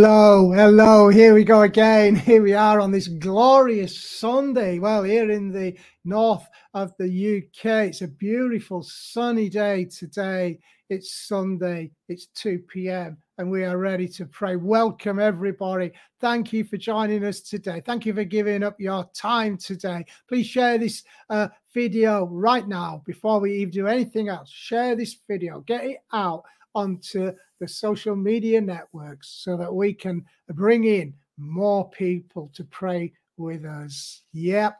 Hello, hello. Here we go again. Here we are on this glorious Sunday. Well, here in the north of the UK, it's a beautiful sunny day today. It's Sunday, it's 2 p.m., and we are ready to pray. Welcome, everybody. Thank you for joining us today. Thank you for giving up your time today. Please share this uh, video right now before we even do anything else. Share this video, get it out onto the social media networks so that we can bring in more people to pray with us. Yep.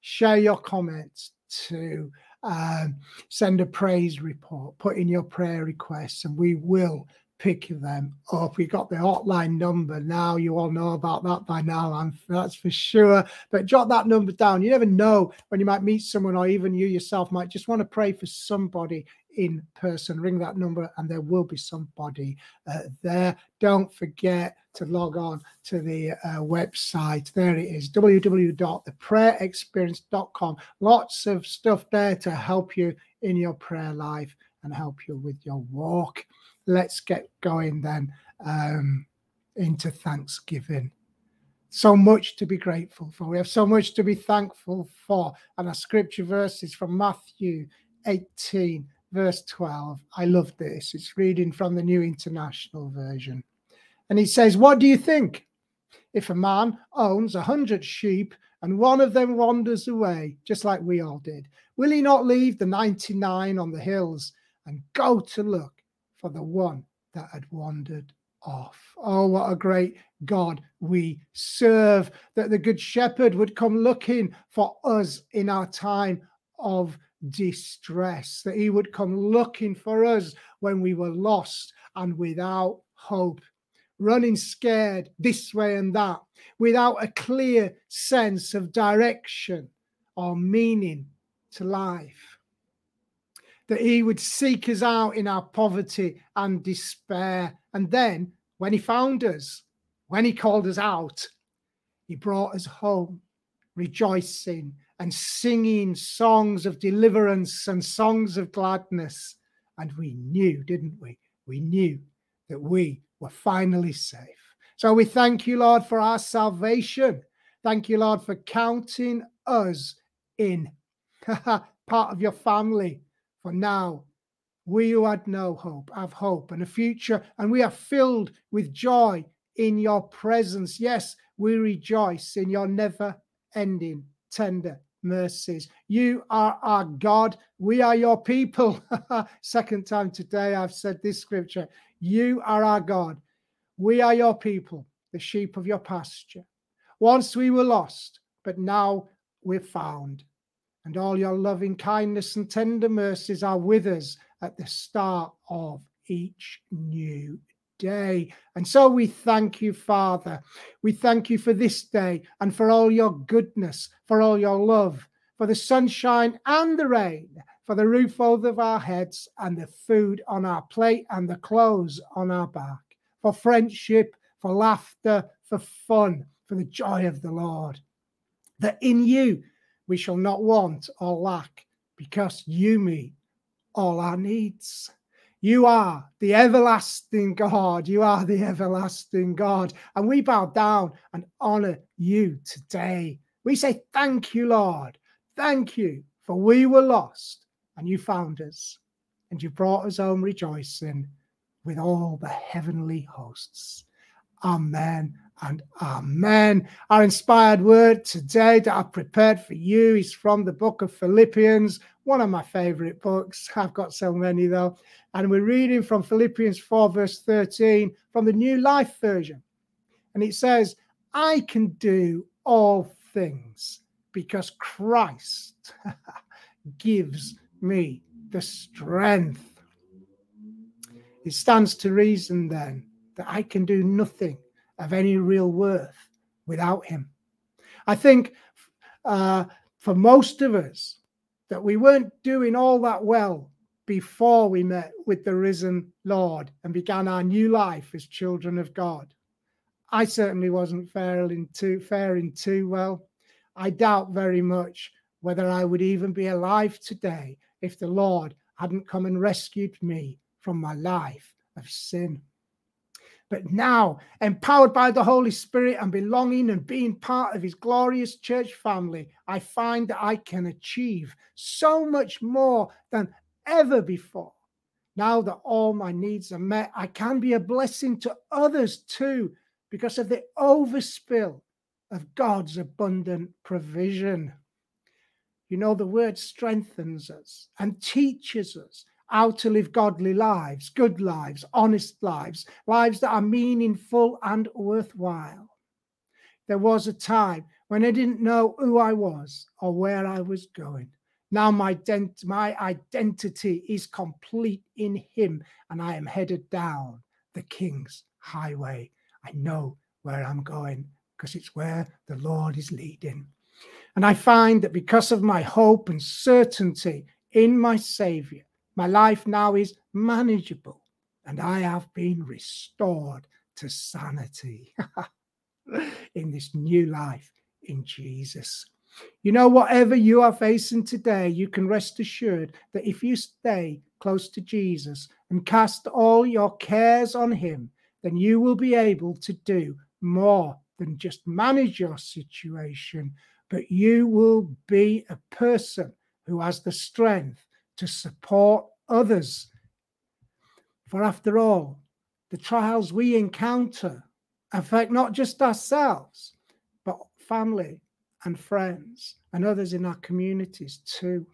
Share your comments to um, send a praise report, put in your prayer requests, and we will pick them up. We got the hotline number now. You all know about that by now, I'm, that's for sure. But jot that number down. You never know when you might meet someone, or even you yourself might just want to pray for somebody in person. Ring that number, and there will be somebody uh, there. Don't forget to log on to the uh, website. There it is www.theprayerexperience.com. Lots of stuff there to help you in your prayer life and help you with your walk let's get going then um, into Thanksgiving. So much to be grateful for. We have so much to be thankful for. And our scripture verse is from Matthew 18, verse 12. I love this. It's reading from the New International Version. And he says, What do you think? If a man owns a hundred sheep and one of them wanders away, just like we all did, will he not leave the 99 on the hills and go to look for the one that had wandered off. Oh, what a great God we serve, that the Good Shepherd would come looking for us in our time of distress, that he would come looking for us when we were lost and without hope, running scared this way and that, without a clear sense of direction or meaning to life that he would seek us out in our poverty and despair. And then when he found us, when he called us out, he brought us home, rejoicing and singing songs of deliverance and songs of gladness. And we knew, didn't we? We knew that we were finally safe. So we thank you, Lord, for our salvation. Thank you, Lord, for counting us in part of your family. For now, we who had no hope have hope and a future, and we are filled with joy in your presence. Yes, we rejoice in your never ending tender mercies. You are our God. We are your people. Second time today, I've said this scripture. You are our God. We are your people, the sheep of your pasture. Once we were lost, but now we're found and all your loving kindness and tender mercies are with us at the start of each new day. And so we thank you, Father. We thank you for this day and for all your goodness, for all your love, for the sunshine and the rain, for the roof over our heads and the food on our plate and the clothes on our back, for friendship, for laughter, for fun, for the joy of the Lord. That in you we shall not want or lack because you meet all our needs. You are the everlasting God. You are the everlasting God. And we bow down and honor you today. We say, Thank you, Lord. Thank you, for we were lost and you found us and you brought us home rejoicing with all the heavenly hosts. Amen and amen. Our inspired word today that I've prepared for you is from the book of Philippians, one of my favorite books. I've got so many though. And we're reading from Philippians 4, verse 13 from the New Life Version. And it says, I can do all things because Christ gives me the strength. It stands to reason then that I can do nothing of any real worth without him. I think uh, for most of us that we weren't doing all that well before we met with the risen Lord and began our new life as children of God. I certainly wasn't faring too faring too well. I doubt very much whether I would even be alive today if the Lord hadn't come and rescued me from my life of sin. But now, empowered by the Holy Spirit and belonging and being part of his glorious church family, I find that I can achieve so much more than ever before. Now that all my needs are met, I can be a blessing to others too because of the overspill of God's abundant provision. You know, the word strengthens us and teaches us how to live godly lives, good lives, honest lives, lives that are meaningful and worthwhile. There was a time when I didn't know who I was or where I was going. Now my, dent- my identity is complete in Him, and I am headed down the King's highway. I know where I'm going because it's where the Lord is leading. And I find that because of my hope and certainty in my Savior, my life now is manageable and I have been restored to sanity in this new life in Jesus. You know, whatever you are facing today, you can rest assured that if you stay close to Jesus and cast all your cares on Him, then you will be able to do more than just manage your situation, but you will be a person who has the strength to support others. For after all, the trials we encounter affect not just ourselves, but family and friends and others in our communities too.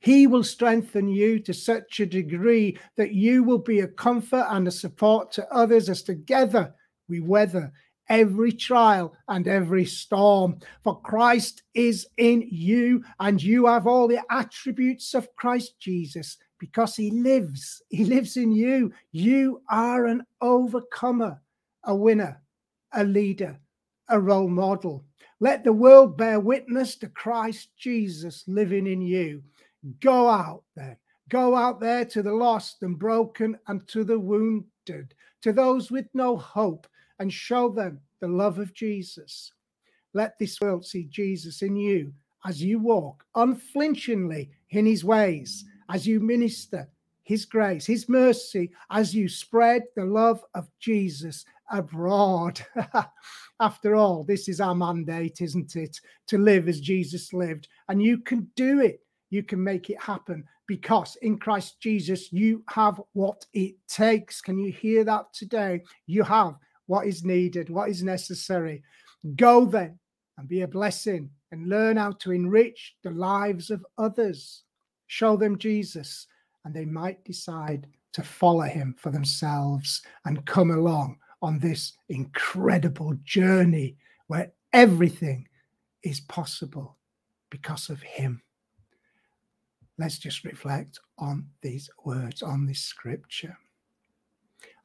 He will strengthen you to such a degree that you will be a comfort and a support to others as together we weather every trial and every storm. For Christ is in you, and you have all the attributes of Christ Jesus because he lives. He lives in you. You are an overcomer, a winner, a leader, a role model. Let the world bear witness to Christ Jesus living in you. Go out there. Go out there to the lost and broken and to the wounded, to those with no hope and show them the love of Jesus. Let this world see Jesus in you as you walk unflinchingly in his ways, as you minister his grace, his mercy, as you spread the love of Jesus abroad. After all, this is our mandate, isn't it? To live as Jesus lived. And you can do it. You can make it happen because in Christ Jesus, you have what it takes. Can you hear that today? You have what is needed, what is necessary. Go then and be a blessing and learn how to enrich the lives of others. Show them Jesus, and they might decide to follow him for themselves and come along on this incredible journey where everything is possible because of him. Let's just reflect on these words, on this scripture.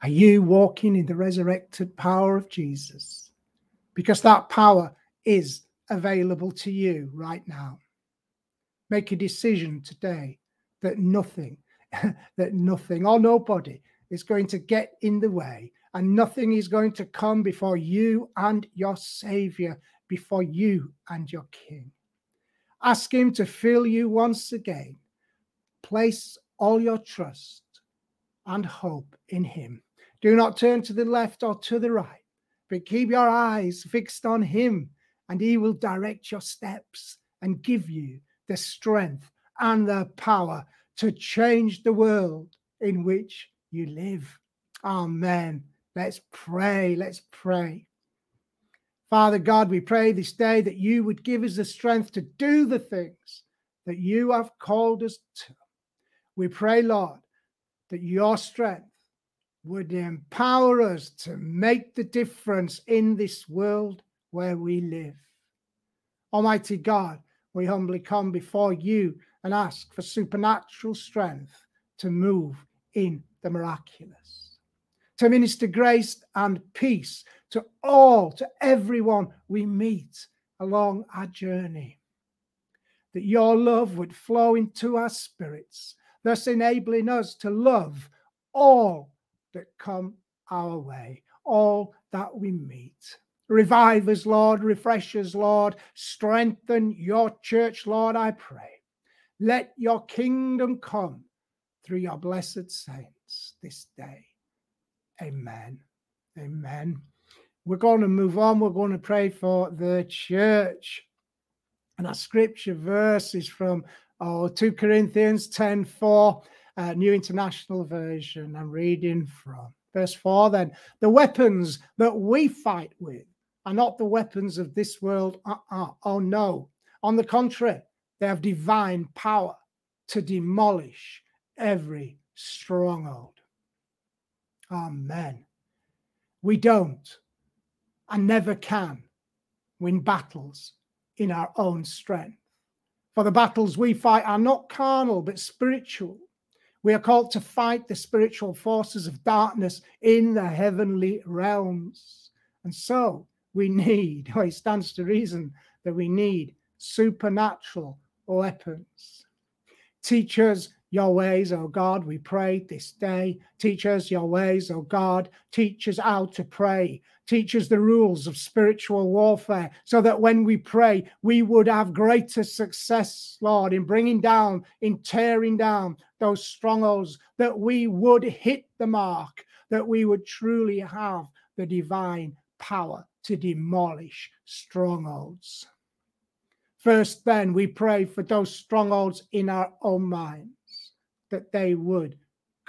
Are you walking in the resurrected power of Jesus? Because that power is available to you right now. Make a decision today that nothing, that nothing or nobody is going to get in the way and nothing is going to come before you and your Savior, before you and your King. Ask Him to fill you once again. Place all your trust and hope in Him. Do not turn to the left or to the right, but keep your eyes fixed on Him, and He will direct your steps and give you the strength and the power to change the world in which you live. Amen. Let's pray. Let's pray. Father God, we pray this day that you would give us the strength to do the things that you have called us to. We pray, Lord, that your strength would empower us to make the difference in this world where we live. Almighty God, we humbly come before you and ask for supernatural strength to move in the miraculous, to minister grace and peace to all, to everyone we meet along our journey. That your love would flow into our spirits, thus enabling us to love all that come our way, all that we meet. Revive us, Lord, refresh us, Lord, strengthen your church, Lord, I pray. Let your kingdom come through your blessed saints this day. Amen. Amen. We're going to move on. We're going to pray for the church. And our scripture verse is from oh, 2 Corinthians 10 4, uh, New International Version. I'm reading from verse 4 then. The weapons that we fight with are not the weapons of this world. Uh-uh. Oh, no. On the contrary, they have divine power to demolish every stronghold. Amen. We don't and never can win battles in our own strength. For the battles we fight are not carnal, but spiritual. We are called to fight the spiritual forces of darkness in the heavenly realms. And so we need, or it stands to reason that we need supernatural weapons. Teach us your ways, O God, we pray this day. Teach us your ways, O God. Teach us how to pray. Teach us the rules of spiritual warfare so that when we pray, we would have greater success, Lord, in bringing down, in tearing down those strongholds, that we would hit the mark, that we would truly have the divine power to demolish strongholds. First, then, we pray for those strongholds in our own mind that they would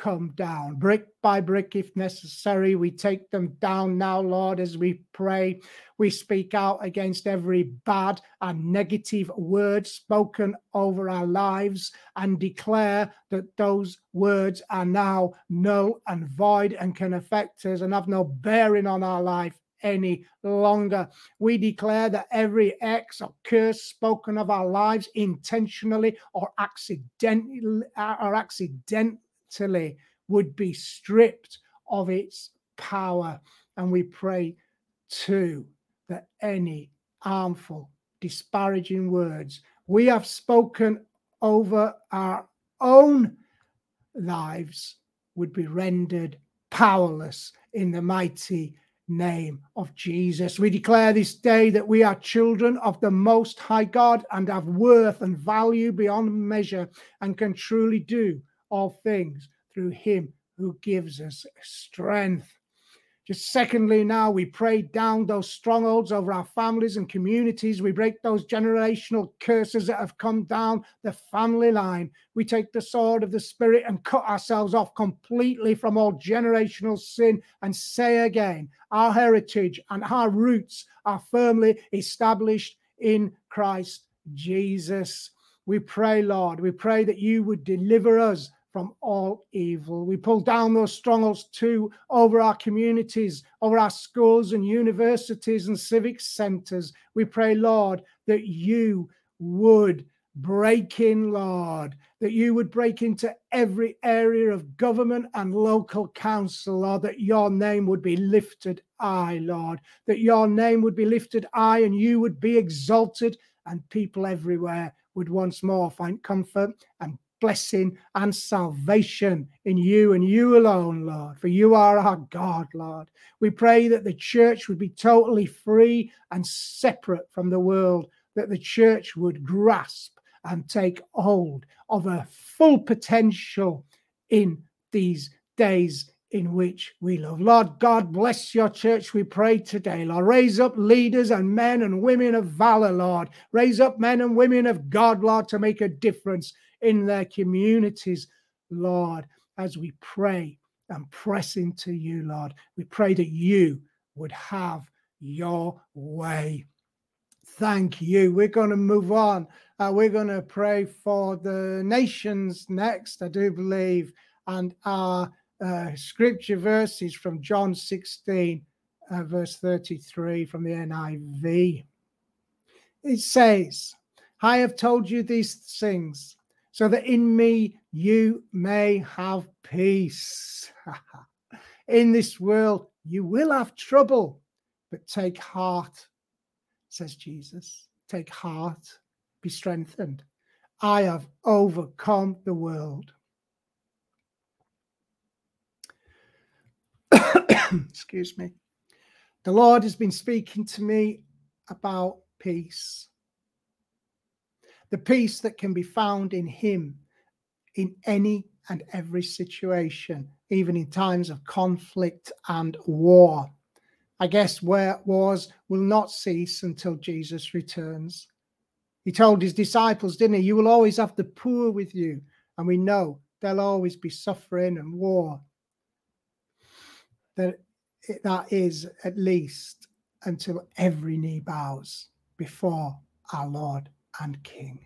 come down brick by brick if necessary. We take them down now, Lord, as we pray. We speak out against every bad and negative word spoken over our lives and declare that those words are now null and void and can affect us and have no bearing on our life any longer. We declare that every X or curse spoken of our lives intentionally or accidentally or accidentally would be stripped of its power. And we pray too that any harmful, disparaging words we have spoken over our own lives would be rendered powerless in the mighty name of Jesus. We declare this day that we are children of the Most High God and have worth and value beyond measure and can truly do all things through Him who gives us strength. Just secondly, now we pray down those strongholds over our families and communities. We break those generational curses that have come down the family line. We take the sword of the Spirit and cut ourselves off completely from all generational sin and say again, our heritage and our roots are firmly established in Christ Jesus. We pray, Lord, we pray that you would deliver us from all evil. We pull down those strongholds too over our communities, over our schools and universities and civic centers. We pray, Lord, that you would break in, Lord, that you would break into every area of government and local council, Lord, that your name would be lifted high, Lord, that your name would be lifted high and you would be exalted, and people everywhere would once more find comfort and blessing and salvation in you and you alone, Lord, for you are our God, Lord. We pray that the church would be totally free and separate from the world, that the church would grasp and take hold of a full potential in these days in which we love. Lord God, bless your church, we pray today. Lord, raise up leaders and men and women of valor, Lord. Raise up men and women of God, Lord, to make a difference in their communities, Lord, as we pray and press into you, Lord. We pray that you would have your way. Thank you. We're going to move on. Uh, we're going to pray for the nations next, I do believe. And our uh, scripture verses from John 16, uh, verse 33 from the NIV. It says, I have told you these things so that in me you may have peace. in this world you will have trouble, but take heart, says Jesus. Take heart, be strengthened. I have overcome the world. Excuse me. The Lord has been speaking to me about peace the peace that can be found in Him in any and every situation, even in times of conflict and war. I guess where wars will not cease until Jesus returns. He told his disciples, didn't he? You will always have the poor with you. And we know there'll always be suffering and war. That, that is at least until every knee bows before our Lord and King.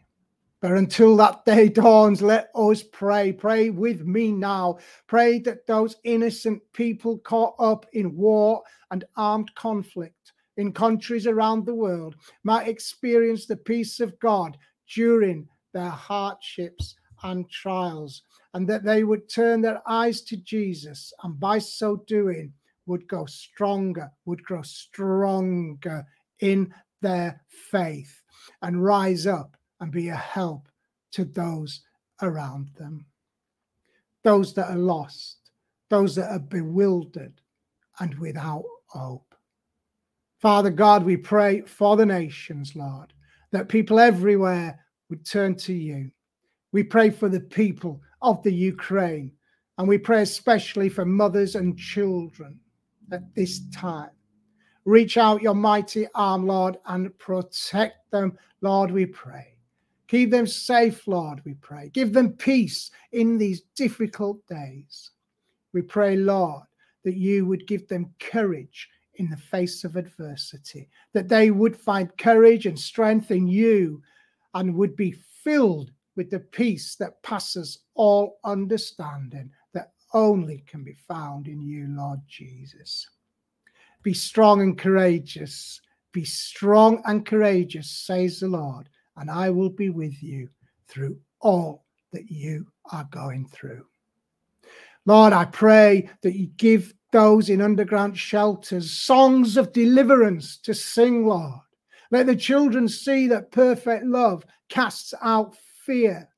But until that day dawns, let us pray. Pray with me now. Pray that those innocent people caught up in war and armed conflict in countries around the world might experience the peace of God during their hardships and trials, and that they would turn their eyes to Jesus, and by so doing, would go stronger, would grow stronger in their faith and rise up and be a help to those around them. Those that are lost, those that are bewildered and without hope. Father God, we pray for the nations, Lord, that people everywhere would turn to you. We pray for the people of the Ukraine, and we pray especially for mothers and children at this time. Reach out your mighty arm, Lord, and protect them, Lord, we pray. Keep them safe, Lord, we pray. Give them peace in these difficult days. We pray, Lord, that you would give them courage in the face of adversity, that they would find courage and strength in you and would be filled with the peace that passes all understanding that only can be found in you, Lord Jesus. Be strong and courageous. Be strong and courageous, says the Lord, and I will be with you through all that you are going through. Lord, I pray that you give those in underground shelters songs of deliverance to sing, Lord. Let the children see that perfect love casts out fear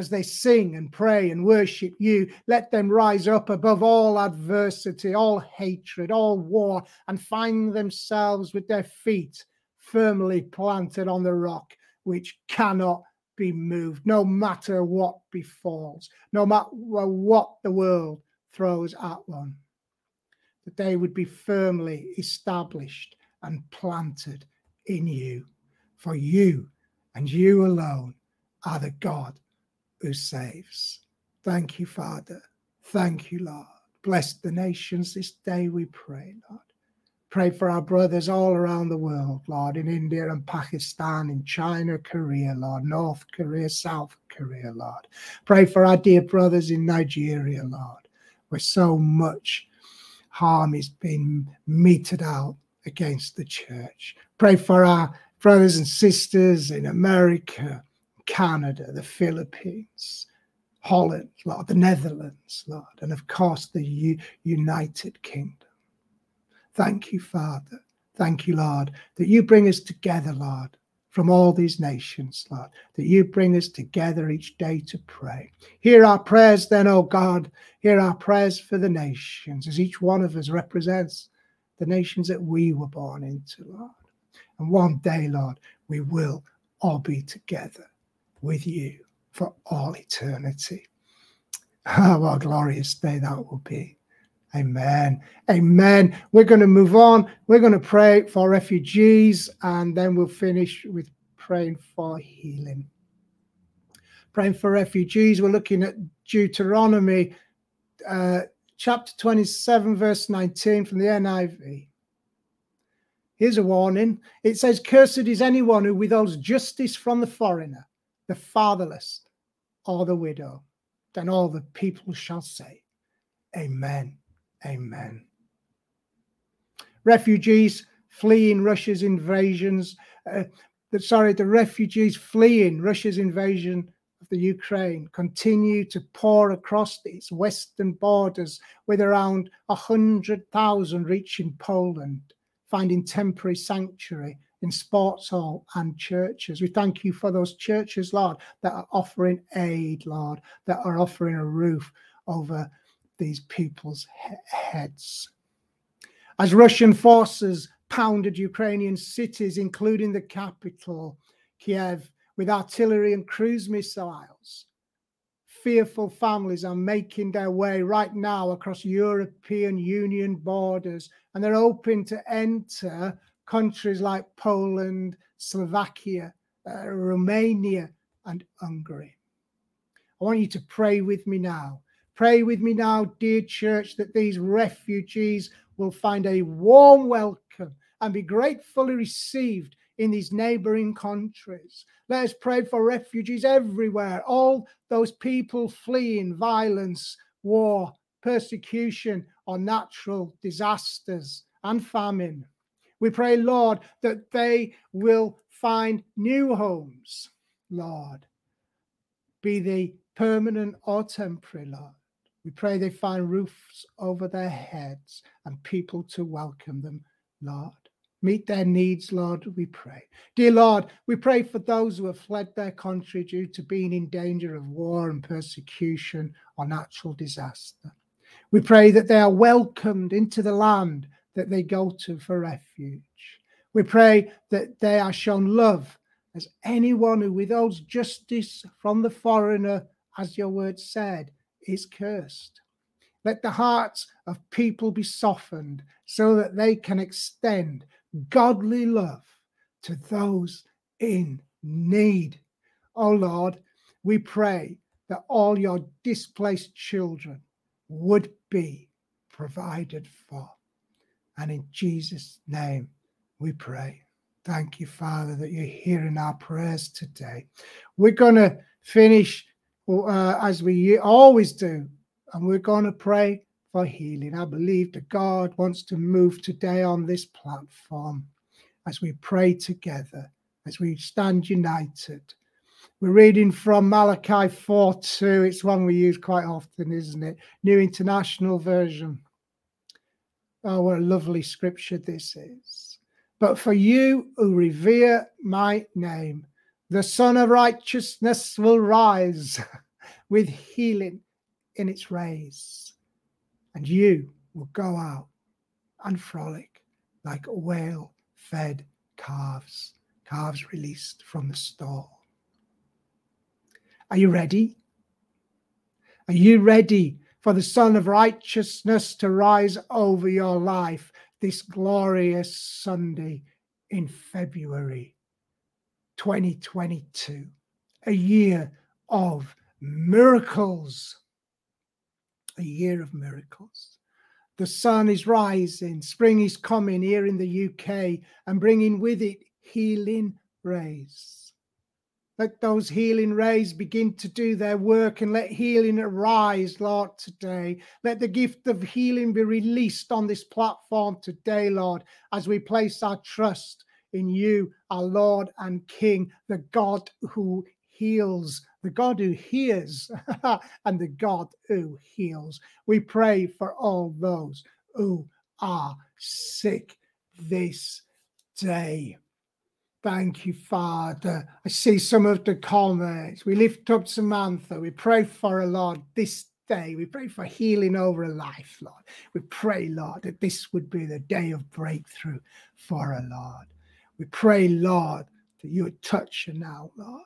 as they sing and pray and worship you. Let them rise up above all adversity, all hatred, all war, and find themselves with their feet firmly planted on the rock which cannot be moved, no matter what befalls, no matter what the world throws at one. That they would be firmly established and planted in you, for you and you alone are the God who saves. Thank you, Father. Thank you, Lord. Bless the nations this day, we pray, Lord. Pray for our brothers all around the world, Lord, in India and Pakistan, in China, Korea, Lord, North Korea, South Korea, Lord. Pray for our dear brothers in Nigeria, Lord, where so much harm is being meted out against the church. Pray for our brothers and sisters in America, Canada, the Philippines, Holland, Lord, the Netherlands, Lord, and of course the U- United Kingdom. Thank you, Father. Thank you, Lord, that you bring us together, Lord, from all these nations, Lord, that you bring us together each day to pray. Hear our prayers then, O God. Hear our prayers for the nations, as each one of us represents the nations that we were born into, Lord. And one day, Lord, we will all be together with you for all eternity. Ah, what a glorious day that will be. Amen. Amen. We're going to move on. We're going to pray for refugees and then we'll finish with praying for healing. Praying for refugees. We're looking at Deuteronomy uh, chapter 27, verse 19 from the NIV. Here's a warning it says, Cursed is anyone who withholds justice from the foreigner, the fatherless, or the widow. Then all the people shall say, Amen. Amen. Refugees fleeing Russia's invasions, uh, the, sorry, the refugees fleeing Russia's invasion of the Ukraine continue to pour across its western borders, with around 100,000 reaching Poland, finding temporary sanctuary in sports hall and churches. We thank you for those churches, Lord, that are offering aid, Lord, that are offering a roof over these people's he- heads. As Russian forces pounded Ukrainian cities, including the capital, Kiev, with artillery and cruise missiles, fearful families are making their way right now across European Union borders, and they're hoping to enter countries like Poland, Slovakia, uh, Romania, and Hungary. I want you to pray with me now. Pray with me now, dear church, that these refugees will find a warm welcome and be gratefully received in these neighboring countries. Let us pray for refugees everywhere, all those people fleeing violence, war, persecution, or natural disasters and famine. We pray, Lord, that they will find new homes, Lord, be they permanent or temporary, Lord. We pray they find roofs over their heads and people to welcome them, Lord. Meet their needs, Lord, we pray. Dear Lord, we pray for those who have fled their country due to being in danger of war and persecution or natural disaster. We pray that they are welcomed into the land that they go to for refuge. We pray that they are shown love as anyone who withholds justice from the foreigner, as your word said, is cursed. Let the hearts of people be softened so that they can extend godly love to those in need. Oh Lord, we pray that all your displaced children would be provided for. And in Jesus' name we pray. Thank you, Father, that you're hearing our prayers today. We're going to finish uh, as we always do, and we're going to pray for healing. I believe that God wants to move today on this platform as we pray together, as we stand united. We're reading from Malachi 4 2. It's one we use quite often, isn't it? New International Version. Oh, what a lovely scripture this is. But for you who revere my name, the Sun of Righteousness will rise with healing in its rays and you will go out and frolic like whale fed calves, calves released from the stall. Are you ready? Are you ready for the Sun of Righteousness to rise over your life this glorious Sunday in February 2022? A year of miracles a year of miracles. The sun is rising, spring is coming here in the UK and bringing with it healing rays. Let those healing rays begin to do their work and let healing arise, Lord, today. Let the gift of healing be released on this platform today, Lord, as we place our trust in you, our Lord and King, the God who heals the God who hears and the God who heals. We pray for all those who are sick this day. Thank you, Father. I see some of the comments. We lift up Samantha. We pray for a Lord, this day. We pray for healing over a life, Lord. We pray, Lord, that this would be the day of breakthrough for a Lord. We pray, Lord, that you would touch her now, Lord,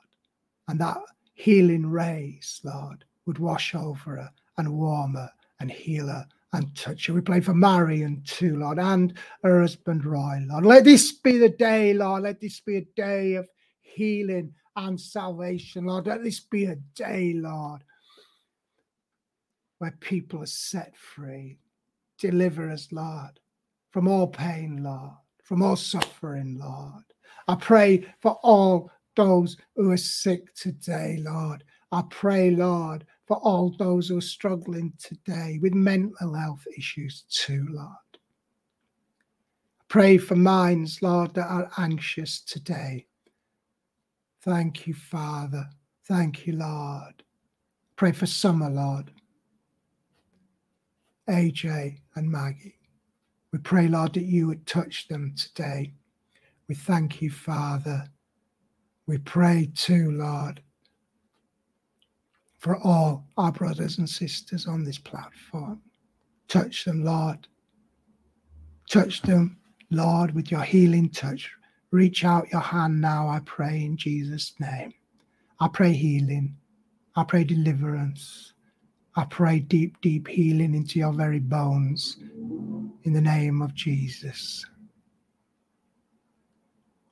and that healing rays, Lord, would wash over her and warm her and heal her and touch her. We pray for Marion too, Lord, and her husband Roy, Lord. Let this be the day, Lord. Let this be a day of healing and salvation, Lord. Let this be a day, Lord, where people are set free. Deliver us, Lord, from all pain, Lord, from all suffering, Lord. I pray for all those who are sick today, Lord. I pray, Lord, for all those who are struggling today with mental health issues too, Lord. Pray for minds, Lord, that are anxious today. Thank you, Father. Thank you, Lord. Pray for Summer, Lord. AJ and Maggie. We pray, Lord, that you would touch them today. We thank you, Father we pray too, Lord, for all our brothers and sisters on this platform. Touch them, Lord. Touch them, Lord, with your healing touch. Reach out your hand now, I pray, in Jesus' name. I pray healing. I pray deliverance. I pray deep, deep healing into your very bones in the name of Jesus.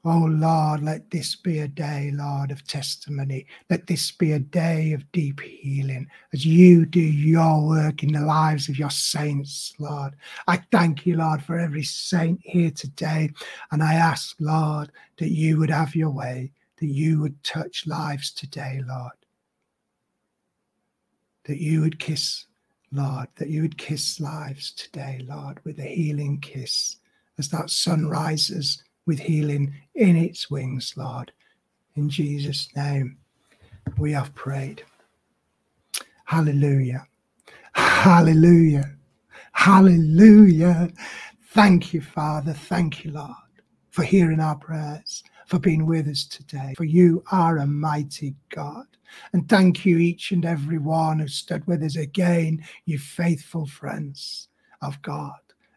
Oh Lord, let this be a day, Lord, of testimony. Let this be a day of deep healing as you do your work in the lives of your saints, Lord. I thank you, Lord, for every saint here today. And I ask, Lord, that you would have your way, that you would touch lives today, Lord. That you would kiss, Lord, that you would kiss lives today, Lord, with a healing kiss as that sun rises with healing in its wings, Lord. In Jesus' name, we have prayed. Hallelujah. Hallelujah. Hallelujah. Thank you, Father. Thank you, Lord, for hearing our prayers, for being with us today. For you are a mighty God. And thank you, each and every one who stood with us again, you faithful friends of God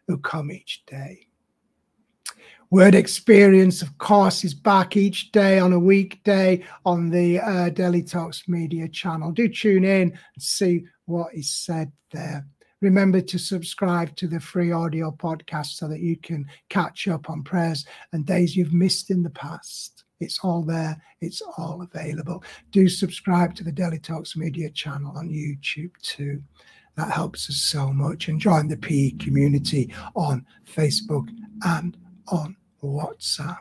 who come each day. Word Experience, of course, is back each day on a weekday on the uh, Talks Media channel. Do tune in and see what is said there. Remember to subscribe to the free audio podcast so that you can catch up on prayers and days you've missed in the past. It's all there, it's all available. Do subscribe to the Daily Talks Media channel on YouTube too. That helps us so much. And join the PE community on Facebook and on WhatsApp.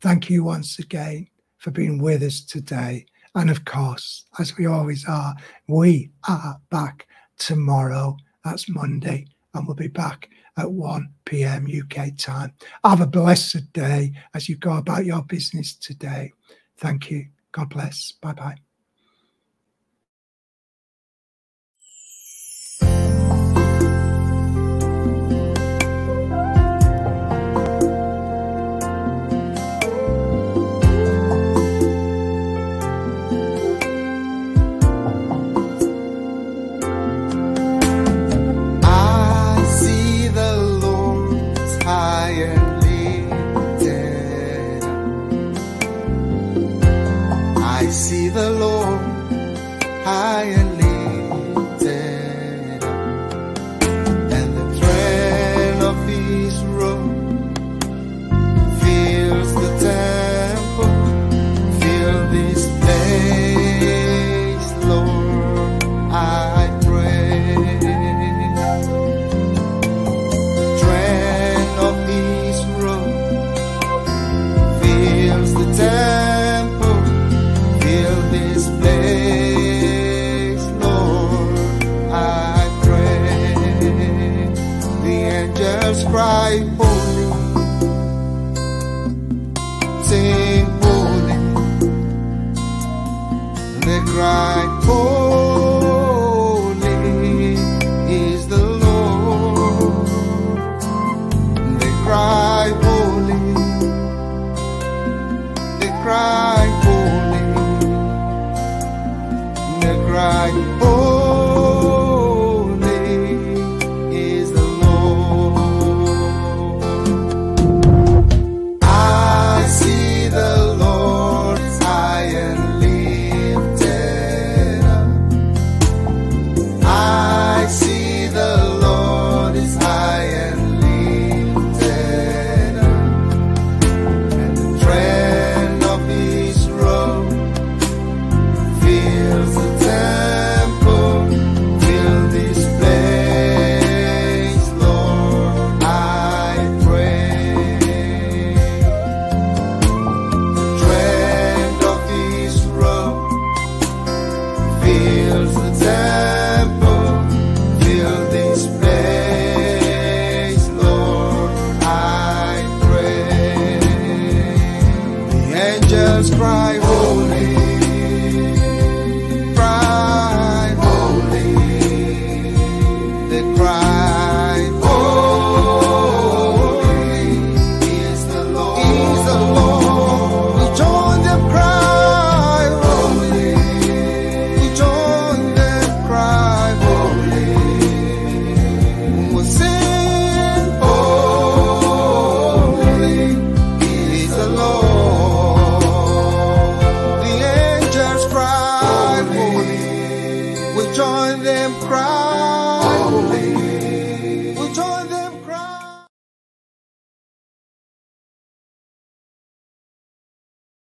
Thank you once again for being with us today. And of course, as we always are, we are back tomorrow. That's Monday, and we'll be back at 1 p.m. UK time. Have a blessed day as you go about your business today. Thank you. God bless. Bye bye. feels the time.